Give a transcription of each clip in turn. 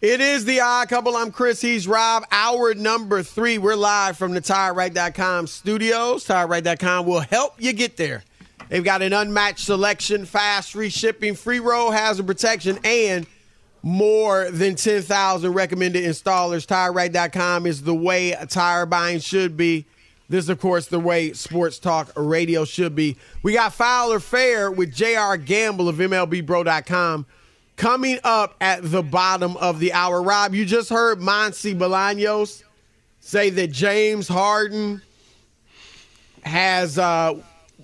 It is the odd couple. I'm Chris. He's Rob. Hour number three. We're live from the TireRight.com studios. TireRight.com will help you get there. They've got an unmatched selection, fast free shipping, free road hazard protection, and more than 10,000 recommended installers. TireRight.com is the way tire buying should be. This, of course, the way sports talk radio should be. We got Foul or Fair with JR Gamble of MLBBro.com coming up at the bottom of the hour. Rob, you just heard Monsi Bolaños say that James Harden has uh,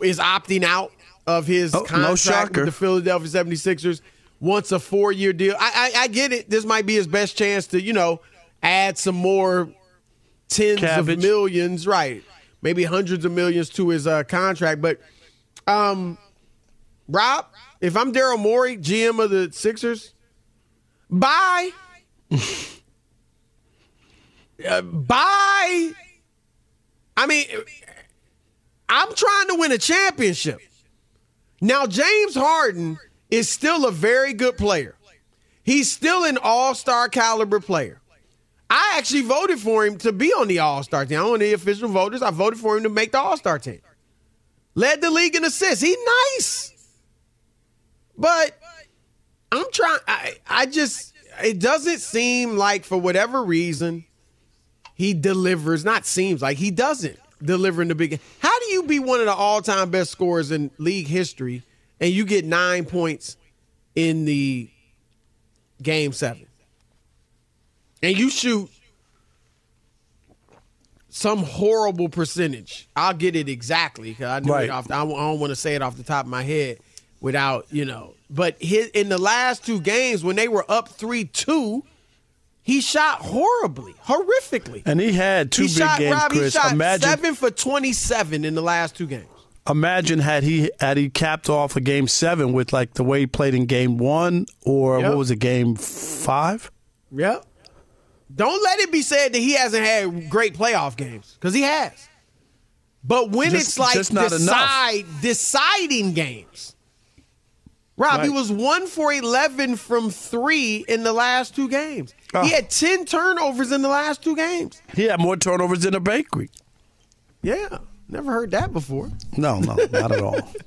is opting out of his Oh, contract shocker. with the Philadelphia 76ers. Wants a four year deal. I, I I get it. This might be his best chance to, you know, add some more tens Cabbage. of millions, right? Maybe hundreds of millions to his uh, contract. But um Rob, if I'm Daryl Morey, GM of the Sixers, bye. Uh, bye. I mean, I'm trying to win a championship. Now, James Harden is still a very good player. He's still an all star caliber player. I actually voted for him to be on the all star team. I'm one of the official voters. I voted for him to make the all star team. Led the league in assists. He's nice. But I'm trying. I, I just, it doesn't seem like for whatever reason, he delivers. Not seems like he doesn't deliver in the big. How do you be one of the all time best scorers in league history and you get nine points in the game seven? And you shoot some horrible percentage. I'll get it exactly because I know Right. it off. I don't want to say it off the top of my head without you know. But his, in the last two games, when they were up three two, he shot horribly, horrifically. And he had two he big shot, games, Rob, Chris. He shot Imagine seven for twenty-seven in the last two games. Imagine had he had he capped off a game seven with like the way he played in game one or Yep. what was it, game five? Yep. Don't let it be said that he hasn't had great playoff games because he has. But when Just- it's like enough. decide deciding games, Rob, he was one for eleven from three in the last two games. Oh. He had ten turnovers in the last two games. He had more turnovers than a bakery. Yeah, never heard that before. No, no, not at all.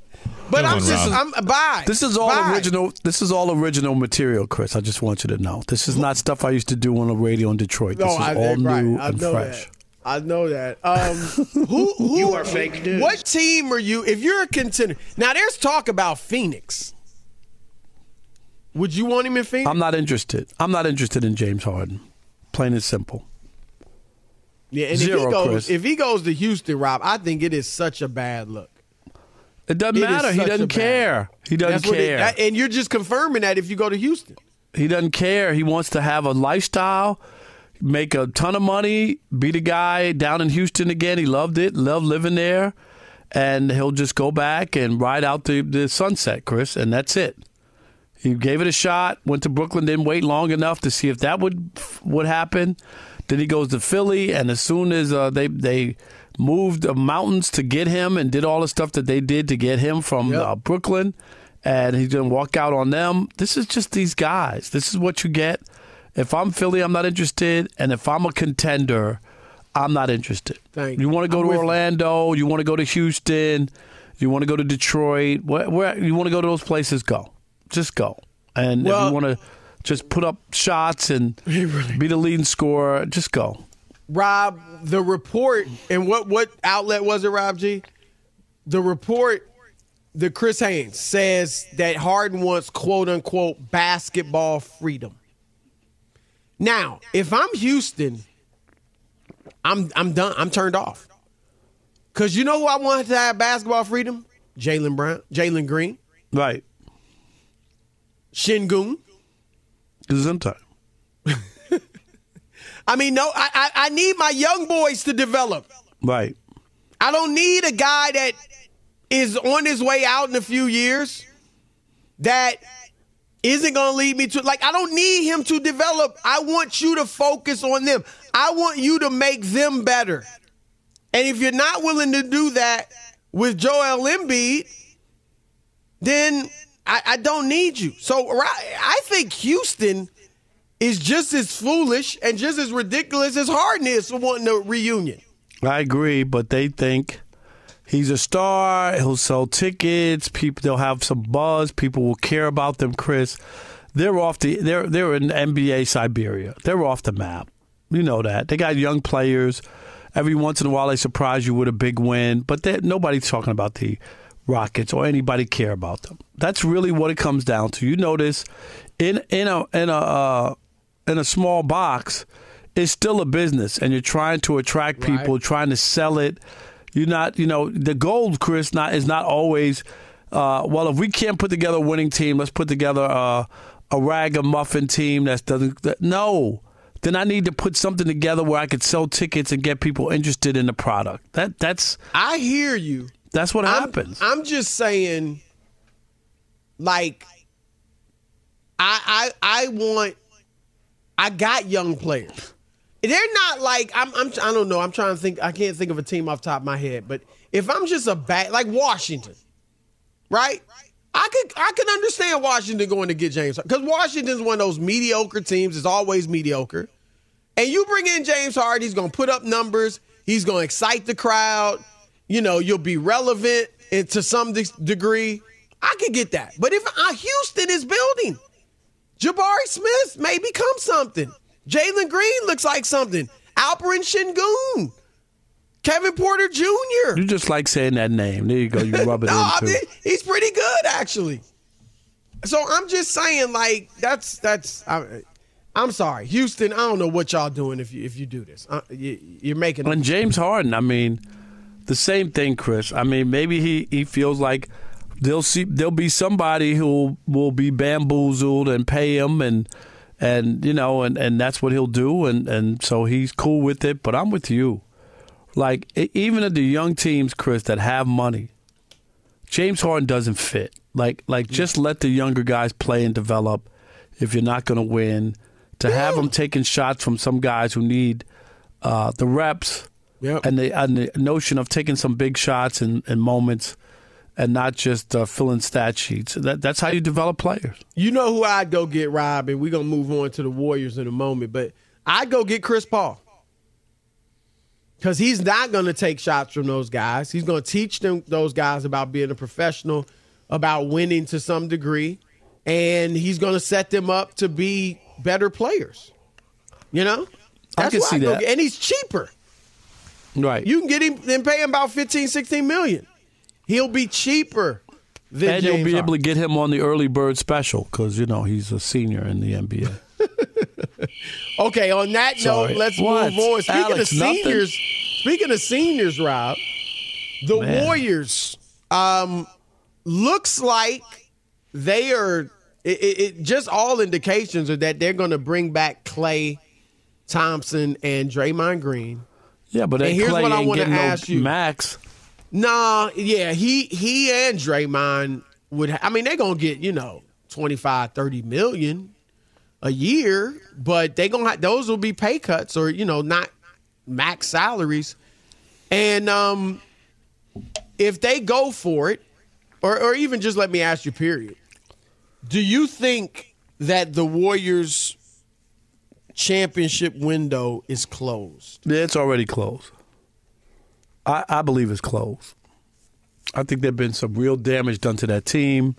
But Come I'm on, just, Rob. I'm bye. This is all Bye. original. This is all original material, Chris. I just want you to know. This is not stuff I used to do on the radio in Detroit. This No, is I, all right. new I and know fresh. That. I know that. Um, who, who you are fake news. What team are you? If you're a contender, now there's talk about Phoenix. Would you want him in Phoenix? I'm not interested. I'm not interested in James Harden. Plain and simple. yeah, and if Zero, he goes, Chris. if he goes to Houston, Rob, I think it is such a bad look. It doesn't It matter. He doesn't care. He doesn't That's what it- care. and you're just confirming that if you go to Houston. He doesn't care. He wants to have a lifestyle, make a ton of money, be the guy down in Houston again. He loved it, loved living there, and he'll just go back and ride out the, the sunset, Chris, and that's it. He gave it a shot, went to Brooklyn, didn't wait long enough to see if that would would happen. Then he goes to Philly, and as soon as uh, they they moved the mountains to get him and did all the stuff that they did to get him from Yep. uh, Brooklyn, and he didn't walk out on them. This is just these guys. This is what you get. If I'm Philly, I'm not interested, and if I'm a contender, I'm not interested. Thank you you. want to go I'm to with you. Orlando? You want to go to Houston? You want to go to Detroit? Where, where you want to go to those places? Go, just go. And if you want to just put up shots and be the leading scorer, just go. Rob, the report, and what what outlet was it, Rob G? The report the Chris Haynes says that Harden wants quote unquote basketball freedom. Now, if I'm Houston, I'm I'm done. I'm turned off. Cause you know who I want to have basketball freedom? Jalen Brown, Jalen Green, Right. Sengun. Gesundheit. I mean, no, I, I I need my young boys to develop. Right. I don't need a guy that is on his way out in a few years that isn't going to lead me to like I don't need him to develop. I want you to focus on them. I want you to make them better. And if you're not willing to do that with Joel Embiid, then I, I don't need you. So I think Houston is just as foolish and just as ridiculous as Harden is for wanting a reunion. I agree, but they think he's a star. He'll sell tickets. People, they'll have some buzz. People will care about them. Chris, they're off the. They're they're in NBA Siberia. They're off the map. You know that. They got young players. Every once in a while, they surprise you with a big win, but nobody's talking about the Rockets or anybody care about them. That's really what it comes down to. You notice in in a in a uh, in a small box, it's still a business, and you're trying to attract people, trying to sell it. You're not, you know, the goal, Chris, not is not always. Uh, well, if we can't put together a winning team, let's put together a, a ragamuffin team that doesn't. That, no, then I need to put something together where I could sell tickets and get people interested in the product. That that's I hear you. That's what I'm- happens. I'm just saying, like, I I I want. I got young players. They're not like I'm. I'm. I don't know. I'm trying to think. I can't think of a team off the top of my head. But if I'm just a bat like Washington, right? I could I could understand Washington going to get James because Washington's one of those mediocre teams. It's always mediocre. And you bring in James Harden, he's going to put up numbers. He's going to excite the crowd. You know, you'll be relevant and to some de- degree. I could get that. But if uh, Houston is building, Jabari Smith may become something. Jalen Green looks like something. Alperen Sengun. Kevin Porter Jr. you just like saying that name. There you go. You rub it no, I mean, he's pretty good actually. So I'm just saying, like that's that's. I, I'm sorry, Houston. I don't know what y'all doing if you if you do this. Uh, you, you're making. And James Harden, I mean, the same thing, Chris. I mean, maybe he, he feels like they'll see there'll be somebody who will be bamboozled and pay him and and you know and, and that's what he'll do and, and so he's cool with it. But I'm with you. Like even at the young teams, Chris, that have money, James Harden doesn't fit. Like like just let the younger guys play and develop. If you're not going to win, to have them taking shots from some guys who need uh, the reps Yep. and the and the notion of taking some big shots and, in moments and not just uh, filling stat sheets. That that's how you develop players. You know who I'd go get, Rob, and we're gonna move on to the Warriors in a moment, but I'd go get Chris Paul. Cause he's not gonna take shots from those guys. He's gonna teach them those guys about being a professional, about winning to some degree, and he's gonna set them up to be better players. You know? I can see that. get- And he's cheaper. Right. You can get him and pay him about 15, 16 million. He'll be cheaper than and James you'll be Harden. able to get him on the early bird special because you know he's a senior in the NBA. Okay, on that Sorry. note, let's What? move on. Speaking Alex, of nothing? seniors, speaking of seniors, Rob, the Man. Warriors um, looks like they are. It, it, it just all indications are that they're going to bring back Klay Thompson and Draymond Green. Yeah, but And here's Klay what I ain't wanna getting no ask you. max. Nah, yeah, he he and Draymond would. Ha- I mean, they're gonna get you know 25, 30 million a year, but they gonna have, those will be pay cuts or you know not max salaries. And um, if they go for it, or or even just let me ask you, period. Do you think that the Warriors championship window is closed? Yeah, it's already closed. I, I believe it's closed. I think there's been some real damage done to that team.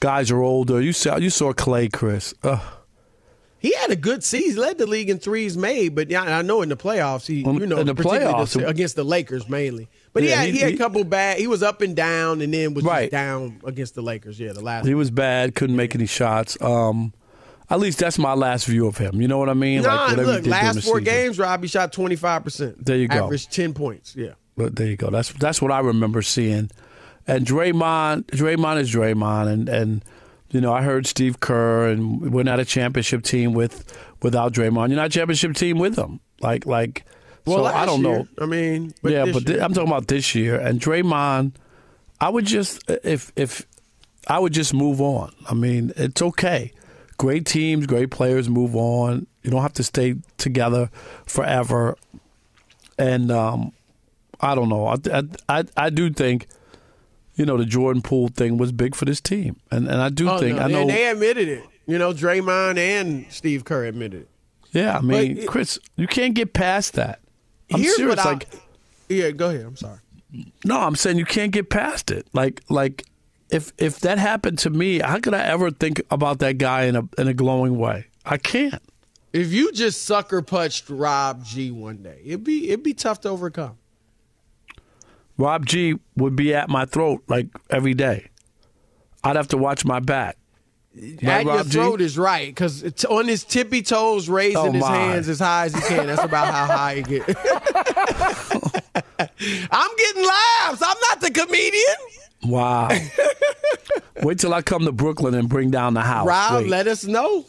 Guys are older. You saw you saw Klay, Chris. Ugh. He had a good season. He led the league in threes made, but yeah, I know in the playoffs he, you know, in the playoffs, the- against the Lakers mainly. But Yeah, yeah, he- he, had a couple bad. He was up and down, and then was Right. down against the Lakers. Yeah, the last. He was bad. Couldn't make any shots. Um, at least that's my last view of him. You know what I mean? Nah, he look, last four season. games, Rob, he shot twenty five percent. There you go. Averaged ten points. Yeah. But there you go. That's that's what I remember seeing. And Draymond, Draymond is Draymond, and and you know I heard Steve Kerr, and we're not a championship team with without Draymond. You're not a championship team with him. Like like. Well, so I don't year, know. I mean, but yeah, but year- I'm talking about this year. And Draymond, I would just if if I would just move on. I mean, it's okay. Great teams, great players, move on. You don't have to stay together forever. And um, I don't know. I, I I I do think, you know, the Jordan Poole thing was big for this team, and and I do Oh, think no, I know. and they admitted it. You know, Draymond and Steve Kerr admitted it. yeah, I mean, it- Chris, you can't get past that. I'm Here's serious. I- like, Yeah, go ahead. I'm sorry. No, I'm saying you can't get past it. Like like if if that happened to me, how could I ever think about that guy in a in a glowing way? I can't. If you just sucker punched Rob G one day, it'd be it'd be tough to overcome. Rob G would be at my throat like every day. I'd have to watch my back. Right, At your Rob G? throat is right because it's on his tippy toes, raising Oh, his hands as high as he can. That's about how high he get. I'm getting laughs. I'm not the comedian. Wow. Wait till I come to Brooklyn and bring down the house. Rob, Wait. let us know.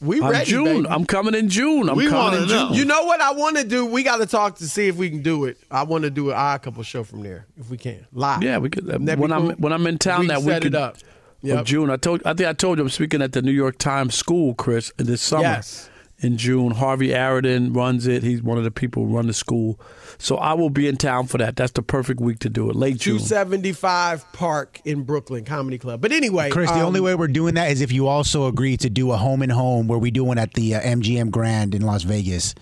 We I'm ready, June. baby. I'm coming in June. I'm We coming wanna in know. June. You know what I want to do? We got to talk to see if we can do it. I want to do an odd couple show from there if we can live. Yeah, we could. Uh, Wouldn't that when I'm when I'm in town We that can week set it up. of Yep. June, I told I think I told you I'm speaking at the New York Times School, Chris, this summer. Yes. In June, Harvey Ariden runs it. He's one of the people who run the school, so I will be in town for that. That's the perfect week to do it. Late June. 275 Park in Brooklyn Comedy Club. But anyway, Chris, the um, only way we're doing that is if you also agree to do a home and home where we do one at the uh, MGM Grand in Las Vegas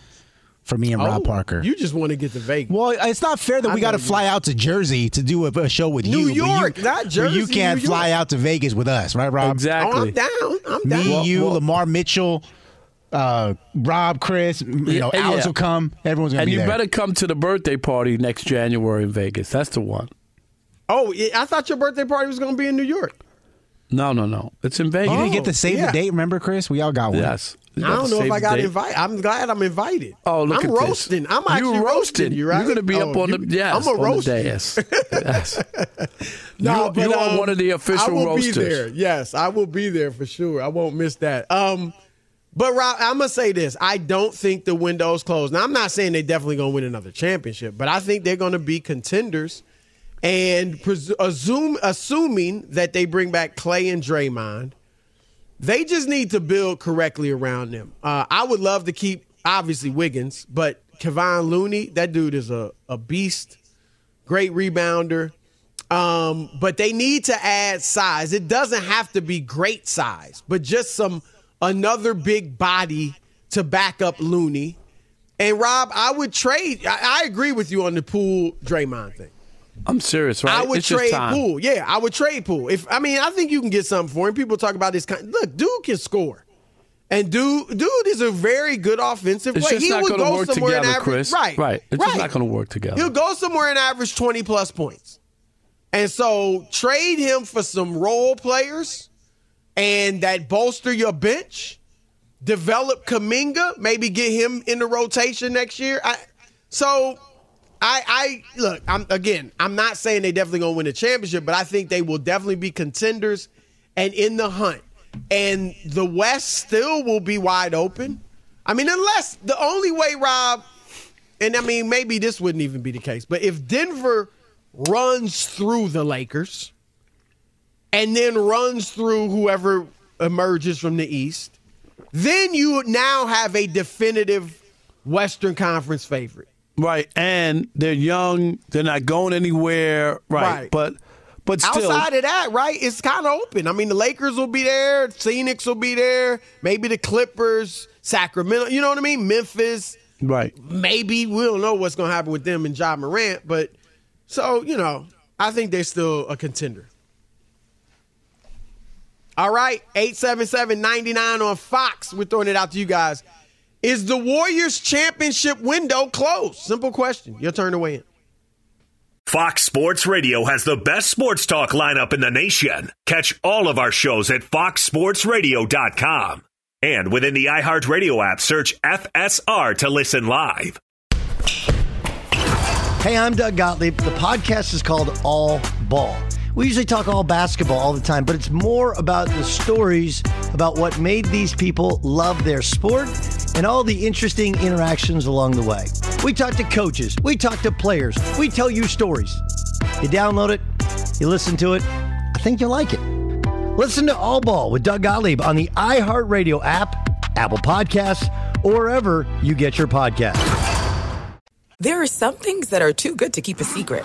for me and Rob oh, Parker. You just want to get to Vegas. well, it's not fair that I we got to fly out to Jersey to do a, a show with New you. but York, you, not Jersey, You can't fly out to Vegas with us, right, Rob? Oh, exactly. I'm down. I'm down. Me, Well, you, well- Lamar Mitchell, uh, Rob, Chris. You know, Yeah, Alex yeah. will come. Everyone's gonna and be there. And you better come to the birthday party next January in Vegas. That's the one. Oh, yeah, I thought your birthday party was going to be in New York. No, no, no. It's in Vegas. you didn't get Oh, to save yeah. the date. Remember, Chris? We all got one. Yes. I don't know if I got invited. I'm glad I'm invited. Oh, look I'm at this. roasting. I'm You actually roasting you, right? You're going to be Oh, up on you- the yes, I'm a on roast. the yes. No, you, but, you are um, one of the official I will roasters. be there. Yes, I will be there for sure. I won't miss that. Um, but Rob, I'm gonna say this: I don't think the window's closed. Now, I'm not saying they're definitely gonna win another championship, but I think they're gonna be contenders. And pres- assume, assuming that they bring back Klay and Draymond, they just need to build correctly around them. Uh, I would love to keep, obviously, Wiggins, but Kevon Looney, that dude is a, a beast, great rebounder. Um, but they need to add size. It doesn't have to be great size, but just some another big body to back up Looney. And Rob, I would trade. I, I agree with you on the Poole Draymond thing. I'm serious, right? I would It's trade Poole. Yeah, I would trade Poole. If I mean, I think you can get something for him. People talk about this kind. Look, dude can score, and dude, dude is a very good offensive It's player. just he not would go work somewhere together, and average, Chris. Right, right. It's right. just not going to work together. He'll go somewhere and average 20 plus points. And so trade him for some role players and that bolster your bench. Develop Kuminga, maybe get him in the rotation next year. I, so I I look, I'm again, I'm not saying they definitely gonna win the championship, but I think they will definitely be contenders and in the hunt. And the West still will be wide open. I mean, unless the only way, Rob, and I mean, maybe this wouldn't even be the case, but if Denver runs through the Lakers and then runs through whoever emerges from the East, then you now have a definitive Western Conference favorite. Right, and they're young. They're not going anywhere. Right, Right. but but still, Outside of that, right, it's kind of open. I mean, the Lakers will be there, Phoenix will be there, maybe the Clippers, Sacramento, you know what I mean? Memphis, right. maybe we don't know what's going to happen with them and Ja Morant, but so, you know, I think they're still a contender. All right, 877-99 on Fox. We're throwing it out to you guys. Is the Warriors championship window closed? Simple question. Your turn to weigh in. Fox Sports Radio has the best sports talk lineup in the nation. Catch all of our shows at foxsportsradio.com. And within the iHeartRadio app, search FSR to listen live. Hey, I'm Doug Gottlieb. The podcast is called All Ball. We usually talk all basketball all the time, but it's more about the stories about what made these people love their sport and all the interesting interactions along the way. We talk to coaches, we talk to players, we tell you stories. You download it, you listen to it, I think you'll like it. Listen to All Ball with Doug Gottlieb on the iHeartRadio app, Apple Podcasts, or wherever you get your podcasts. There are some things that are too good to keep a secret.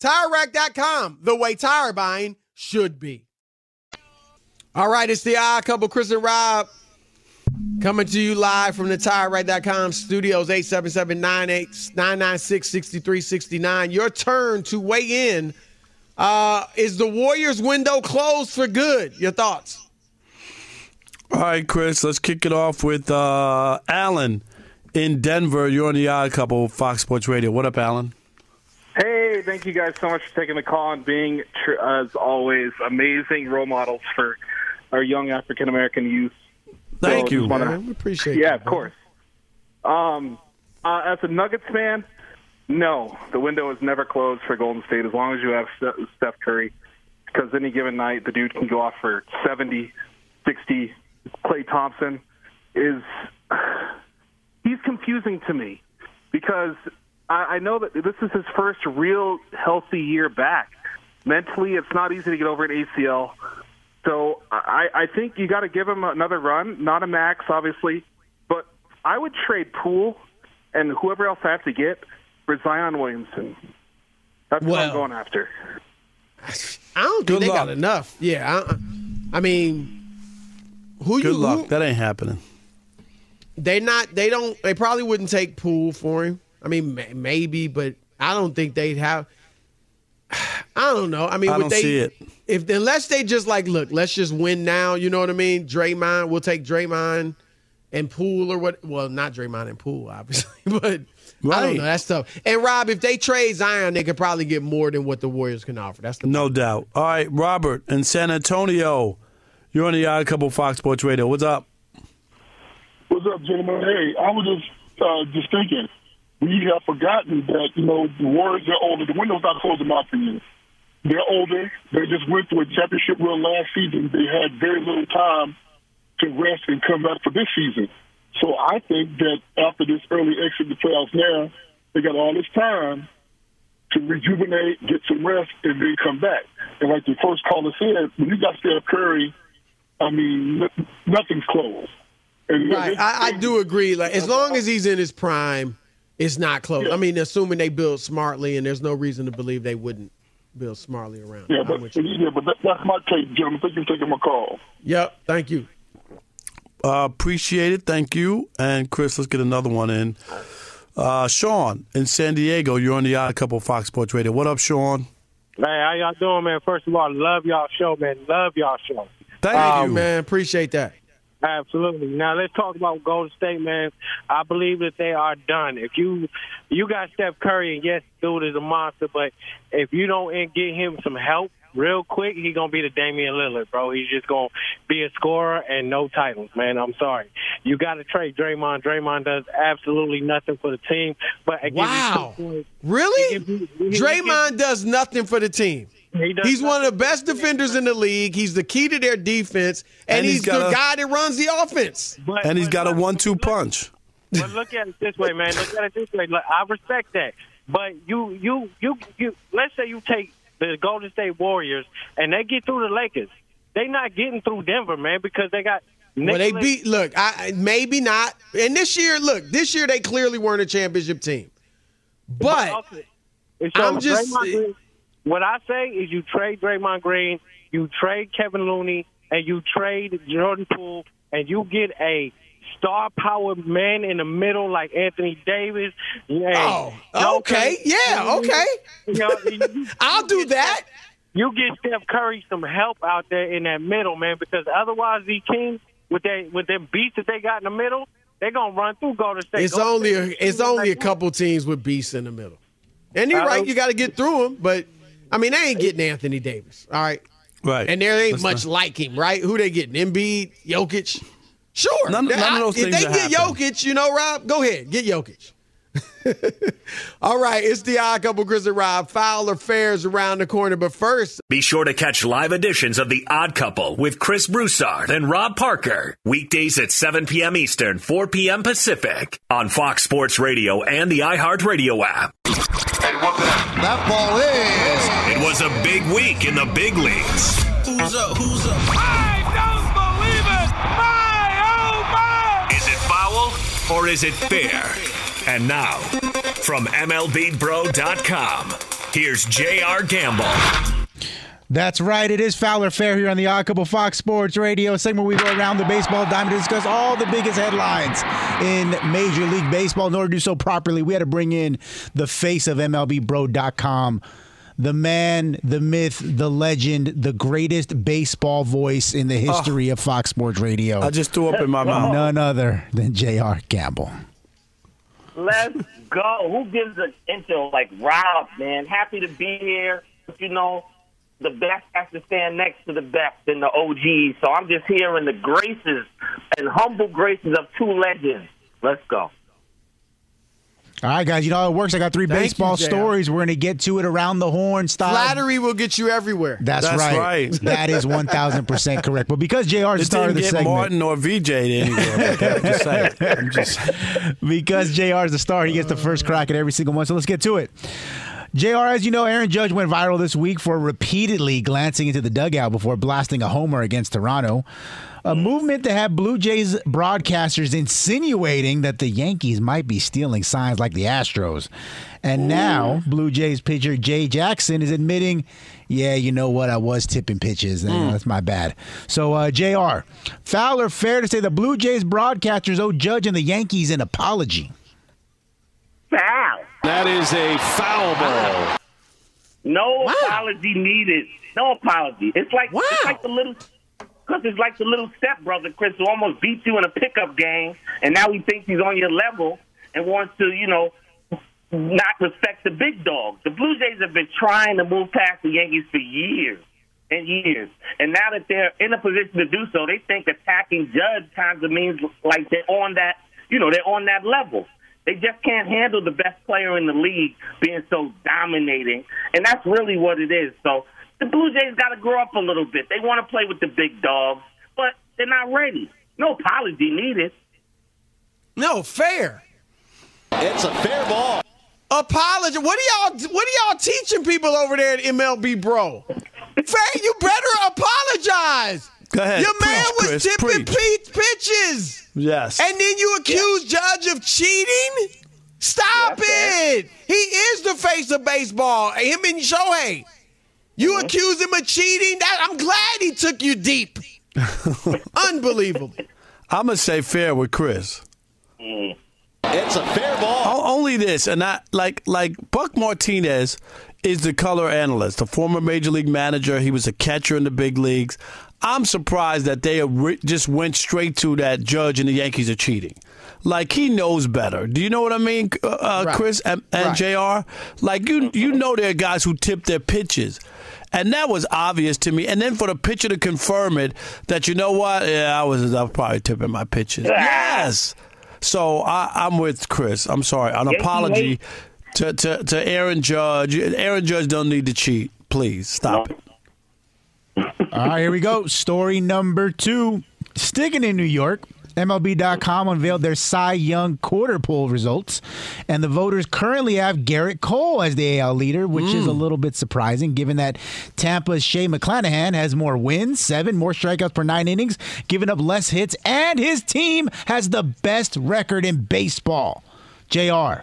TireRack.com, the way tire buying should be. All right, it's the odd couple, Chris and Rob, coming to you live from the TireRack.com studios, 877-996-6369. Your turn to weigh in. Uh, is the Warriors window closed for good? Your thoughts? All right, Chris, let's kick it off with uh, Alan in Denver. You're on the odd couple, Fox Sports Radio. What up, Alan? Hey, thank you guys so much for taking the call and being, tr- as always, amazing role models for our young African American youth. Thank So you. just wanna- Man, we appreciate it. yeah, that, of course. Um, uh, as a Nuggets fan, no, the window is never closed for Golden State as long as you have Steph Curry. Because any given night, the dude can go off for 70, 60. Klay Thompson is he's confusing to me because I, I know that this is his first real healthy year back. Mentally, it's not easy to get over an ACL. So I, I think you got to give him another run. Not a max, obviously, but I would trade Poole and whoever else I have to get for Zion Williamson. That's what I'm going after. I don't Good think they luck. got enough. Yeah, I, I mean, who Good you? Good luck. Who, That ain't happening. they not. They don't. They probably wouldn't take Poole for him. I mean, may- maybe, but I don't think they'd have. I don't know. I mean, I would don't they, see it. If unless they just like, look, let's just win now. You know what I mean? Draymond, we'll take Draymond and Poole or what? Well, not Draymond and Poole, obviously, but I don't know. That's tough. And Rob, if they trade Zion, they could probably get more than what the Warriors can offer. That's the No doubt. All right, Robert in San Antonio. You're on the odd couple, Fox Sports Radio. What's up? What's up, gentlemen? Hey, I was just uh, just thinking, we have forgotten that you know the Warriors are older. The window's not closed, in my opinion. They're older. They just went through a championship run last season. They had very little time to rest and come back for this season. So I think that after this early exit the playoffs now, they got all this time to rejuvenate, get some rest, and then come back. And like the first caller said, when you got Steph Curry, I mean, nothing's closed. And Right. I, I do agree. Like as long as he's in his prime, it's not close. I mean, assuming they build smartly, and there's no reason to believe they wouldn't build smartly around. Yeah, but, yeah, but that, that's my take, gentlemen. Thank you for taking my call. Yep. Thank you. Uh, appreciate it. Thank you. And Chris, let's get another one in. Uh, Sean in San Diego. You're on the odd couple, Fox Sports Radio. What up, Sean? Hey, how y'all doing, man? First of all, love y'all show, man. Love y'all show. Thank Thank you. you, man. Appreciate that. Absolutely. Now let's talk about Golden State, man. I believe that they are done. If you you got Steph Curry, and yes, dude is a monster, but if you don't get him some help real quick, he gonna be the Damian Lillard, bro. He's just gonna be a scorer and no titles, man. I'm sorry. You got to trade Draymond. Draymond does absolutely nothing for the team. But Wow. Really? You- Draymond does nothing for the team. He He's one of the best defenders in the league. He's the key to their defense, and, And he's, he's the a- guy that runs the offense. But- And he's but got a one-two punch. But look at it this way, man. Look at it this way. Look, I respect that. But you, you, you, you. Let's say you take the Golden State Warriors and they get through the Lakers. They're not getting through Denver, man, because they got. Well, they beat. Look, I maybe not. And this year, look, this year they clearly weren't a championship team. But okay. And so I'm just- Draymond Green- what I say is you trade Draymond Green, you trade Kevin Looney, and you trade Jordan Poole, and you get a star power man in the middle like Anthony Davis. Oh, okay. Yeah, okay. I'll do that. You get Steph Curry some help out there in that middle, man, because otherwise these teams with that with them beats that they got in the middle, they're gonna run through Golden State. it's Golden only a, it's only a couple teams with beasts in the middle. And you're right, you got to get through them. But I mean, they ain't getting Anthony Davis. All right, right. And there ain't That's much not- like him, right? Who they getting? Embiid, Jokic. Sure, None- none of I- those If they get happening. Jokic, you know, Rob, go ahead, get Jokic. All right, it's the odd couple, Grizzly Rob. Fowler fares around the corner, but first, Be sure to catch live editions of The Odd Couple with Chris Broussard and Rob Parker. Weekdays at 7 p.m. Eastern, 4 p.m. Pacific on Fox Sports Radio and the iHeartRadio app. That ball is. It was a big week in the big leagues. Who's up? Who's up? I don't believe it! My, oh my! Is it foul or is it fair? And now, from MLBBro.com, here's J.R. Gamble. That's right. It is Foul or Fair here on the Odd Couple Fox Sports Radio, a segment where we go around the baseball diamond to discuss all the biggest headlines in Major League Baseball. In order to do so properly, we had to bring in the face of MLBBro.com, the man, the myth, the legend, the greatest baseball voice in the history of Fox Sports Radio. I just threw up in my mouth. None other than J.R. Gamble. Let's go. Who gives an intro like Rob, man? Happy to be here. You know, the best has to stand next to the best in the OGs. So I'm just here in the graces and humble graces of two legends. Let's go. All right, guys, you know how it works. I got three Thank baseball JR. stories. We're going to get to it around the horn style. flattery will get you everywhere. That's, That's right. right. That is 1000% correct. But because JR is the It star of didn't the get segment. Martin or VJ anywhere. Okay, I'm just saying. I'm just because JR is the star, he gets the first crack at every single one. So let's get to it. JR, as you know, Aaron Judge went viral this week for repeatedly glancing into the dugout before blasting a homer against Toronto. A movement that had Blue Jays broadcasters insinuating that the Yankees might be stealing signs like the Astros. And now, Blue Jays pitcher Jay Jackson is admitting, yeah, you know what? I was tipping pitches. and That's my bad. So, uh, JR, Fowler, fair to say the Blue Jays broadcasters owe Judge and the Yankees an apology. Foul. That is a foul ball. No apology needed. No apology. It's like it's like the little because it's like the little stepbrother Chris who almost beat you in a pickup game, and now he thinks he's on your level and wants to, you know, not respect the big dog. The Blue Jays have been trying to move past the Yankees for years and years, and now that they're in a position to do so, they think attacking Judge kind of means like they're on that, you know, they're on that level. They just can't handle the best player in the league being so dominating, and that's really what it is. So the Blue Jays got to grow up a little bit. They want to play with the big dogs, but they're not ready. No apology needed. No fair. It's a fair ball. Apology. What are y'all? What are y'all teaching people over there at MLB, bro? Fair. You better apologize. Go ahead. Your man was Chris, tipping preach. Pitches, yes. and then you accuse Judge of cheating. Stop it. He is the face of baseball. Him and Shohei. You mm-hmm. accuse him of cheating. That I'm glad he took you deep. Unbelievable. I'm gonna say fair with Chris. Mm. It's a fair ball. O- Only this, and I like like Buck Martinez is the color analyst, the former major league manager. He was a catcher in the big leagues. I'm surprised that they just went straight to that judge and the Yankees are cheating. Like he knows better. Do you know what I mean, uh, uh, Right. Chris and, and Jr. Like you, you know there are guys who tip their pitches. And that was obvious to me. And then for the pitcher to confirm it, that you know what, yeah, I was, I was probably tipping my pitches. Yes. So I, I'm with Chris. I'm sorry. An Yankee apology to, to, to Aaron Judge. Aaron Judge don't need to cheat. Please stop it. All right, here we go. Story number two. Sticking in New York, MLB.com unveiled their Cy Young quarter poll results, and the voters currently have Gerrit Cole as the AL leader, which is a mm. little bit surprising given that Tampa's Shea McClanahan has more wins, seven more strikeouts per nine innings, giving up less hits, and his team has the best record in baseball. JR.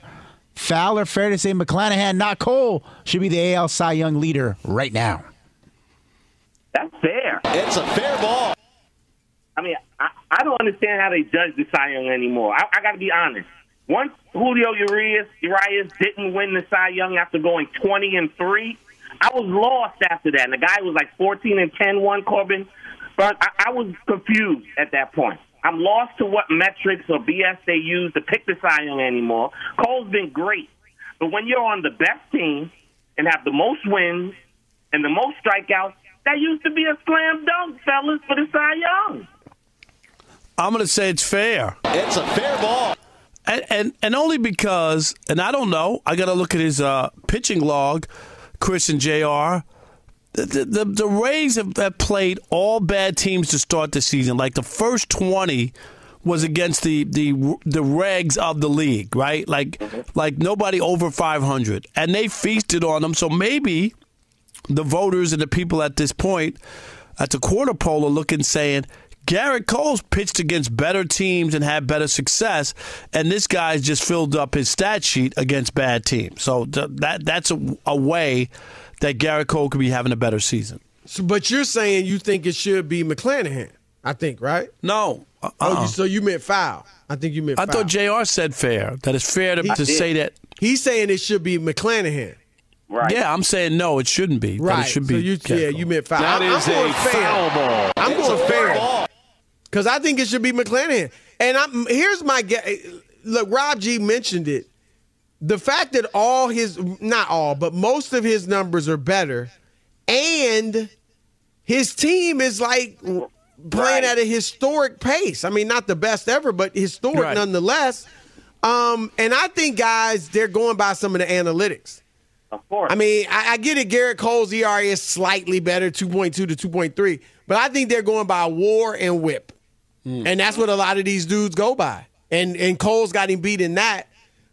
Foul or fair to say McClanahan, not Cole, should be the AL Cy Young leader right now. That's fair. It's a fair ball. I mean, I, I don't understand how they judge the Cy Young anymore. I, I got to be honest. Once Julio Urias, Urias didn't win the Cy Young after going 20 and 3, I was lost after that. And the guy was like 14 and 10 one, Corbin. But I, I was confused at that point. I'm lost to what metrics or BS they use to pick the Cy Young anymore. Cole's been great. But when you're on the best team and have the most wins and the most strikeouts, that used to be a slam dunk, fellas, for the Cy Young. I'm going to say it's fair. It's a fair ball. And, and and only because, and I don't know, I got to look at his uh, pitching log, Chris and Jr. The, the, the, the Rays have, have played all bad teams to start the season. Like the first twenty was against the the the regs of the league, right? Like like nobody over five hundred, and they feasted on them. So maybe the voters and the people at this point at the quarter pole are looking saying Gerrit Cole's pitched against better teams and had better success, and this guy's just filled up his stat sheet against bad teams. So th- that that's a, a way that Gerrit Cole could be having a better season. So, but you're saying you think it should be McClanahan, I think, right? No. Oh, Uh-uh. you, so you meant foul. I think you meant foul. I foul. thought Jr. said fair. That it's fair to, to say that. He's saying it should be McClanahan. Right. Yeah, I'm saying no. It shouldn't be. Right. it should so be. you, Gerrit yeah, you meant foul. That I, is I'm going a fair. foul ball. I'm It's going a fair fair. ball. Because I think it should be McClanahan. And I'm here's my guess. Look, Rob G mentioned it. The fact that all his, not all, but most of his numbers are better, and his team is like playing at a historic pace. I mean, not the best ever, but historic Right. nonetheless. Um, and I think guys, they're going by some of the analytics. Of course. I mean, I, I get it. Gerrit Cole's ERA is slightly better, 2.2 to 2.3, but I think they're going by WAR and WHIP, and that's what a lot of these dudes go by. And and Cole's got him beat in that,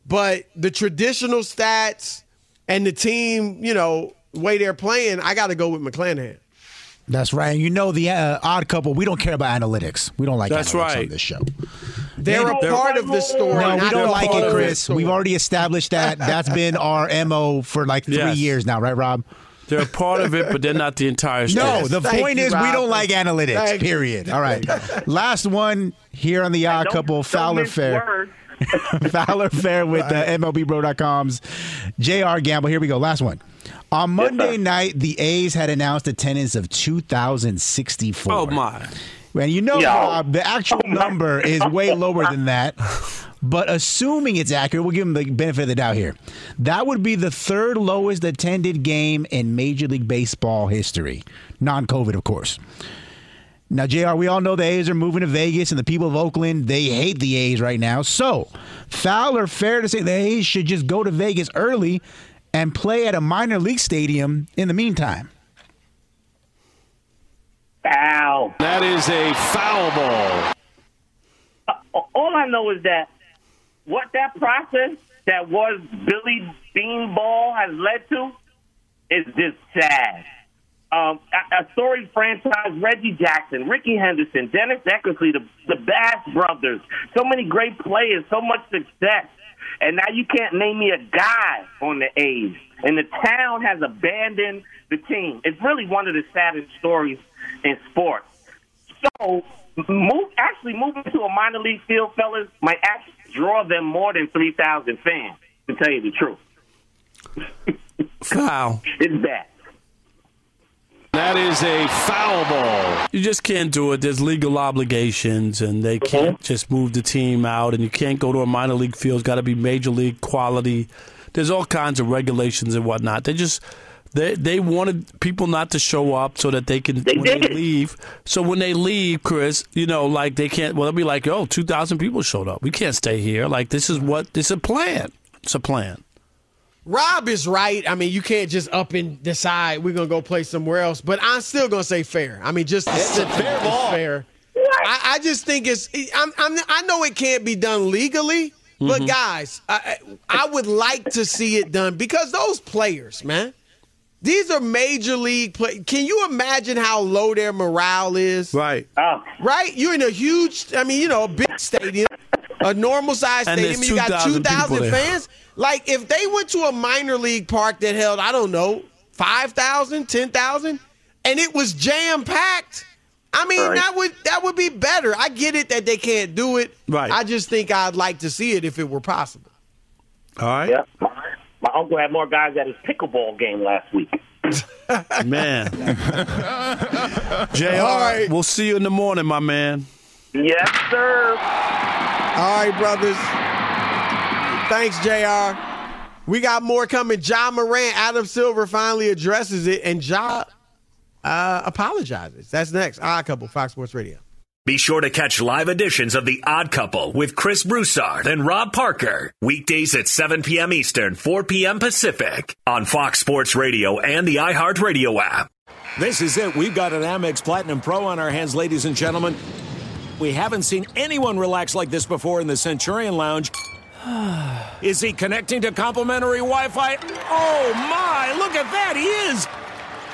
but the traditional stats and the team, you know, way they're playing, I got to go with McClanahan. That's right. And you know the uh, odd couple, we don't care about analytics. We don't like That's analytics right. on this show. They're a part of the story. No, we don't like it, Chris. We've already established that. That's been our MO for like three Yes. years now, right, Rob? They're a part of it, but they're not the entire story. No, the Thank point you, is we don't like analytics, Thank you. period. All right. Last one here on the odd Don't- couple, don't Foul or Fair. Foul or Fair with uh, MLBBro.com's JR Gamble. Here we go. Last one. On Monday night, the A's had announced attendance of 2,064. Oh my! And you know. Rob, the actual Oh, number is way lower than that. But assuming it's accurate, we'll give them the benefit of the doubt here. That would be the third lowest attended game in Major League Baseball history, non COVID, of course. Now, JR, we all know the A's are moving to Vegas, and the people of Oakland, they hate the A's right now. So, foul or fair to say the A's should just go to Vegas early and play at a minor league stadium in the meantime? Foul. That is a foul ball. Uh, all I know is that what that process that was Billy Beanball has led to is just sad. Um, a, a storied franchise, Reggie Jackson, Rickey Henderson, Dennis Eckersley, the, the Bash brothers, so many great players, so much success. And now you can't name me a guy on the A's. And the town has abandoned the team. It's really one of the saddest stories in sports. So, move actually moving to a minor league field, fellas, might actually draw them more than three thousand fans. To tell you the truth, Foul. it's bad. That is a foul ball. You just can't do it. There's legal obligations, and they uh-huh. can't just move the team out, and you can't go to a minor league field. It's got to be major league quality. There's all kinds of regulations and whatnot. They just they they wanted people not to show up so that they can They when they leave. So when they leave, Chris, you know, like they can't. Well, they'll be like, oh, 2,000 people showed up. We can't stay here. Like this is what this is a plan. It's a plan. Rob is right. I mean, you can't just up and decide we're gonna go play somewhere else. But I'm still gonna say fair. I mean, just It's a fair is ball. fair. I, I just think it's. I'm, I'm, I know it can't be done legally, but Mhm. guys, I, I would like to see it done because those players, man, these are major league play. Can you imagine how low their morale is? Right. Oh. Right? You're in a huge. I mean, you know, a big stadium, a normal size stadium. and you got 2,000 two thousand people there. fans. Like if they went to a minor league park that held, I don't know, 5,000, 10,000, and it was jam packed. I mean, Right. that would that would be better. I get it that they can't do it. Right. I just think I'd like to see it if it were possible. All right. Yeah. My, my uncle had more guys at his pickleball game last week. Man. JR, we'll see you in the morning, my man. Yes, sir. All right, brothers. Thanks, JR. We got more coming. Ja Morant, Adam Silver finally addresses it, and Ja uh, apologizes. That's next. Odd Couple, Fox Sports Radio. Be sure to catch live editions of The Odd Couple with Chris Broussard and Rob Parker. Weekdays at 7 p.m. Eastern, 4 p.m. Pacific on Fox Sports Radio and the iHeartRadio app. This is it. We've got an Amex Platinum Pro on our hands, ladies and gentlemen. We haven't seen anyone relax like this before in the Centurion Lounge. Is he connecting to complimentary Wi Fi? Oh my, look at that, he is!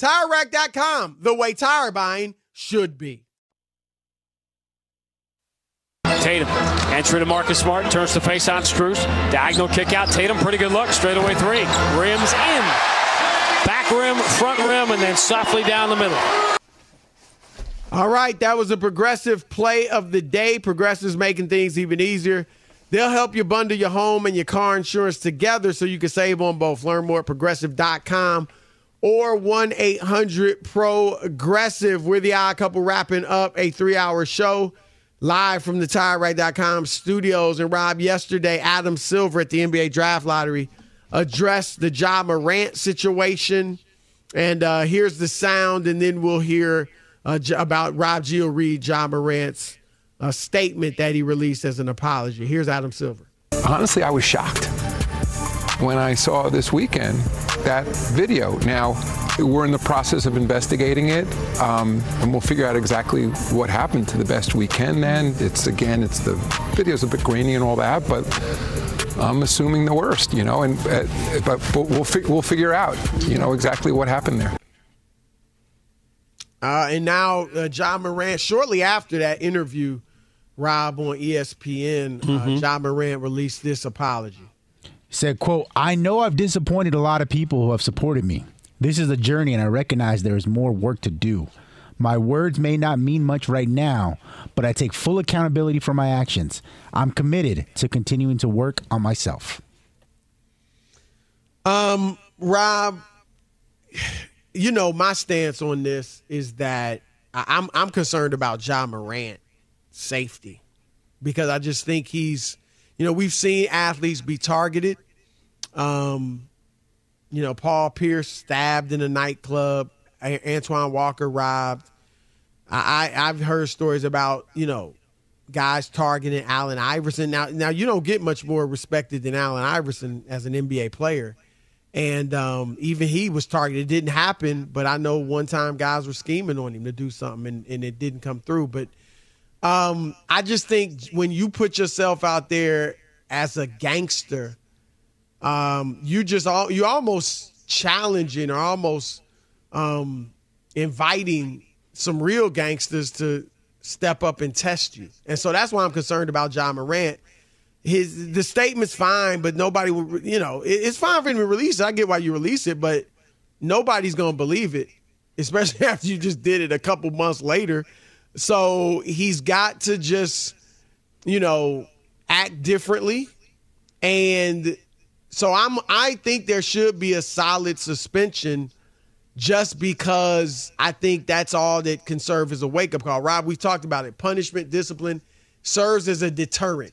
TireRack.com, the way tire buying should be. Tatum entry to Marcus Smart, turns to face on Strus. Diagonal kick out. Tatum, pretty good look. Straight away three. Rims in. Back rim, front rim, and then softly down the middle. All right, that was a progressive play of the day. Progressive's making things even easier. They'll help you bundle your home and your car insurance together so you can save on both. Learn more at progressive.com or 1 800 Progressive. We're the odd couple wrapping up a three hour show live from the TireRack.com studios. And Rob, yesterday, Adam Silver at the NBA Draft Lottery addressed the Ja Morant situation. And uh, here's the sound, and then we'll hear uh, about Rob Gio Reed, Ja Morant's uh, statement that he released as an apology. Here's Adam Silver. Honestly, I was shocked when I saw this weekend that video. Now, we're in the process of investigating it, um, and we'll figure out exactly what happened to the best we can. Then it's again, it's the video's a bit grainy and all that, but I'm assuming the worst, you know. And uh, but, but we'll fi- we'll figure out, you know, exactly what happened there. Uh, and now, uh, Ja Morant, shortly after that interview, Rob on ESPN, uh, Ja Morant released this apology. Said, quote, I know I've disappointed a lot of people who have supported me. This is a journey and I recognize there is more work to do. My words may not mean much right now, but I take full accountability for my actions. I'm committed to continuing to work on myself. Um, Rob, you know my stance on this is that I'm I'm concerned about Ja Morant safety because I just think he's, you know, we've seen athletes be targeted. Um, you know, Paul Pierce stabbed in a nightclub, Antoine Walker robbed. I, I I've heard stories about you know guys targeting Allen Iverson. Now now you don't get much more respected than Allen Iverson as an NBA player. And um, even he was targeted. It didn't happen, but I know one time guys were scheming on him to do something and, and it didn't come through. But um, I just think when you put yourself out there as a gangster, um, you just all you almost challenging or almost um, inviting some real gangsters to step up and test you. And so that's why I'm concerned about Ja Morant. His the statement's fine, but nobody would you know it- it's fine for him to release it. I get why you release it, but nobody's gonna believe it, especially after you just did it a couple months later. So he's got to just you know act differently, and so I'm I think there should be a solid suspension just because I think that's all that can serve as a wake up call. Rob, we talked about it. Punishment, discipline serves as a deterrent.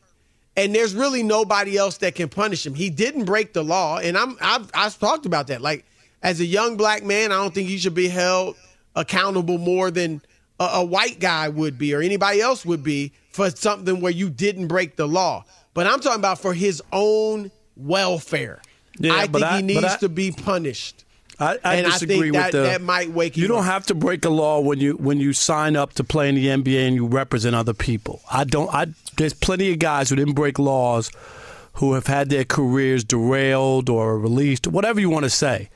And there's really nobody else that can punish him. He didn't break the law, and I'm I've I've talked about that. Like as a young black man, I don't think he should be held accountable more than a, a white guy would be or anybody else would be for something where you didn't break the law. But I'm talking about for his own welfare. Yeah, I think I- he needs I- to be punished. I, I And I disagree think that- the. that might wake You him don't up. have to break a law when you when you sign up to play in the NBA and you represent other people. I don't. I there's plenty of guys who didn't break laws, who have had their careers derailed or released, whatever you want to say.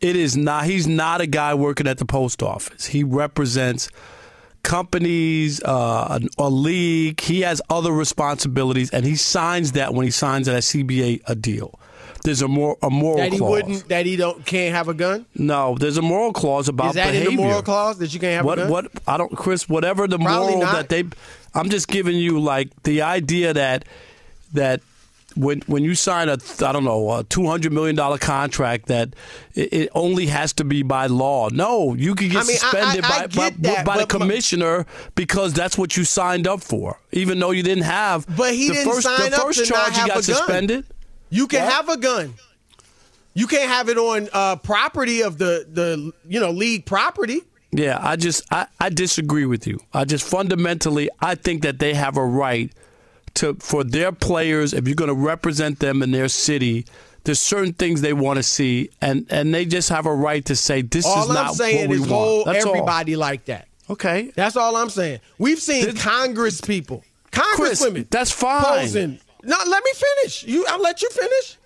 It is not. He's not a guy working at the post office. He represents companies, uh, a league. He has other responsibilities, and he signs that when he signs that CBA a deal. There's a more a moral that he clause. wouldn't that he don't can't have a gun. No, there's a moral clause about Is that behavior. in the moral clause that you can't have what a gun? what I don't, Chris. Whatever the Probably moral not. that they, I'm just giving you like the idea that that when when you sign a I don't know a two hundred million dollar contract that it, it only has to be by law. No, you can get I mean, suspended I- I by by, that, by the commissioner because that's what you signed up for, even though you didn't have. But he the didn't first, sign the up first to not charge have he got a gun. suspended. You can What? have a gun. You can't have it on uh, property of the the you know league property. Yeah, I just I, I disagree with you. I just fundamentally I think that they have a right to for their players if you're going to represent them in their city. There's certain things they want to see, and and they just have a right to say this all is I'm not saying what we is hold want. That's all. everybody like that. Okay. That's all I'm saying. We've seen Congress people, Congress Chris, women. that's fine. Posing. No, let me finish. You, I'll let you finish.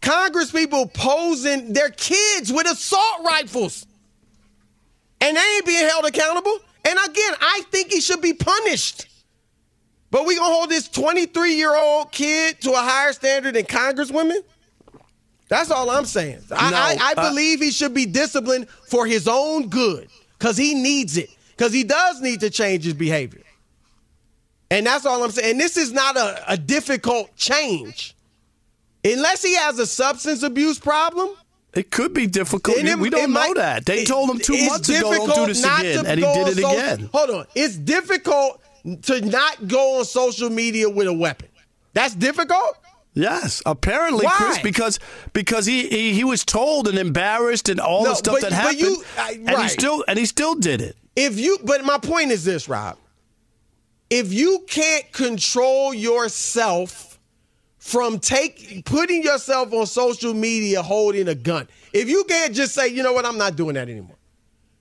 Congress people posing their kids with assault rifles, and they ain't being held accountable. And again, I think he should be punished. But we gonna hold this 23 year old kid to a higher standard than Congresswomen? That's all I'm saying. I, No, I, I uh, believe he should be disciplined for his own good because he needs it. Because he does need to change his behavior. And that's all I'm saying. And this is not a, a difficult change. Unless he has a substance abuse problem. It could be difficult. it- we don't know might- that. They told him two months ago, don't do this again. And he did it so- again. Hold on. It's difficult to not go on social media with a weapon. That's difficult? Yes, apparently, Why? Chris, because because he, he he was told and embarrassed and all No, the stuff but- that happened, you- I- and he still and he still did it. If you, but my point is this, Rob. If you can't control yourself from take putting yourself on social media holding a gun, if you can't just say, you know what, I'm not doing that anymore,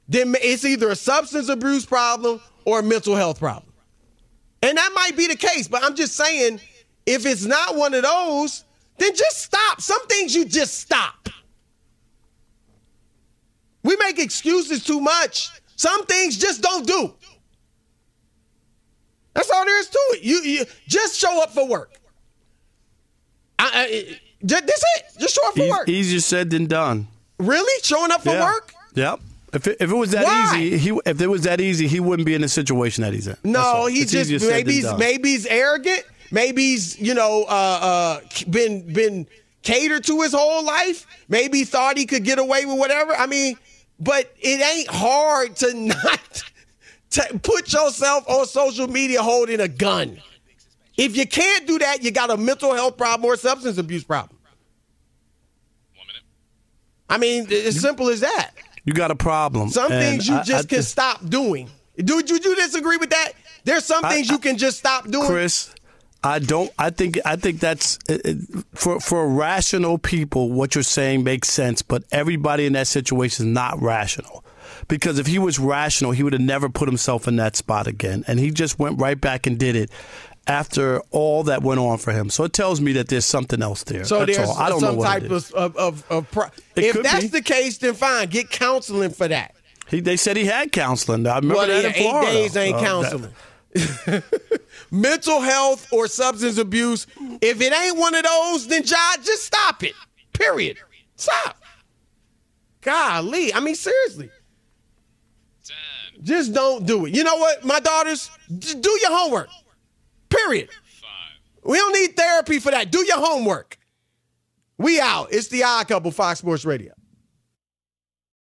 then it's either a substance abuse problem or a mental health problem. And that might be the case, but I'm just saying, if it's not one of those, then just stop. Some things you just stop. We make excuses too much. Some things just don't do. That's all there is to it. You, you just show up for work. I, I, that's it. Just show up for work. Easier said than done. Really? Showing up for Yeah. work? Yep. If it, if it was that Why? easy, he if it was that easy, he wouldn't be in the situation that he's in. No, all. he It's just easier said maybe he's maybe he's arrogant. Maybe he's you know uh, uh, been been catered to his whole life. Maybe he thought he could get away with whatever. I mean, but it ain't hard to not to put yourself on social media holding a gun. If you can't do that, you got a mental health problem or a substance abuse problem. I mean, it's simple as that. You got a problem. Some And things you I- just I can stop doing. Do you disagree with that? There's some I- things you can just stop doing. Chris, I don't. I think. I think that's it, it- for for rational people. What you're saying makes sense, but everybody in that situation is not rational. Because if he was rational, he would have never put himself in that spot again, and he just went right back and did it after all that went on for him. So it tells me that there's something else there. So That's there's all. I don't some know what type of of, of, of pro- if that's be. the case, then fine, get counseling for that. He, they said he had counseling. I remember well, that in Florida. eight days ain't Uh, that- counseling. Mental health or substance abuse. If it ain't one of those, then Ja, just stop it. Period. Stop. Golly, I mean seriously. Just don't do it. You know what, my daughters, just do your homework. Period. We don't need therapy for that. Do your homework. We out. It's the Odd Couple, Fox Sports Radio.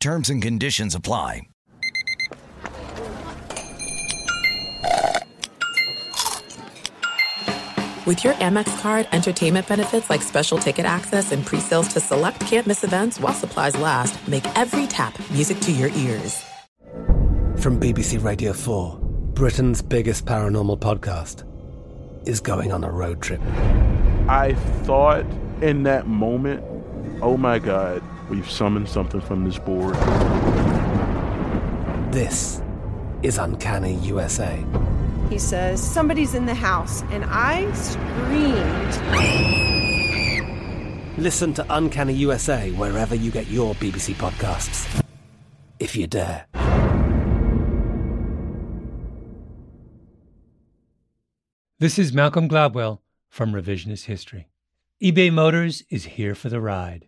Terms and conditions apply. With your Amex card, entertainment benefits like special ticket access and pre-sales to select campus events while supplies last, make every tap music to your ears. From BBC Radio 4, Britain's biggest paranormal podcast is going on a road trip. I thought in that moment, oh my God, we've summoned something from this board. This is Uncanny USA. He says, Somebody's in the house. And I screamed. Listen to Uncanny USA wherever you get your BBC podcasts, if you dare. This is Malcolm Gladwell from Revisionist History. eBay Motors is here for the ride.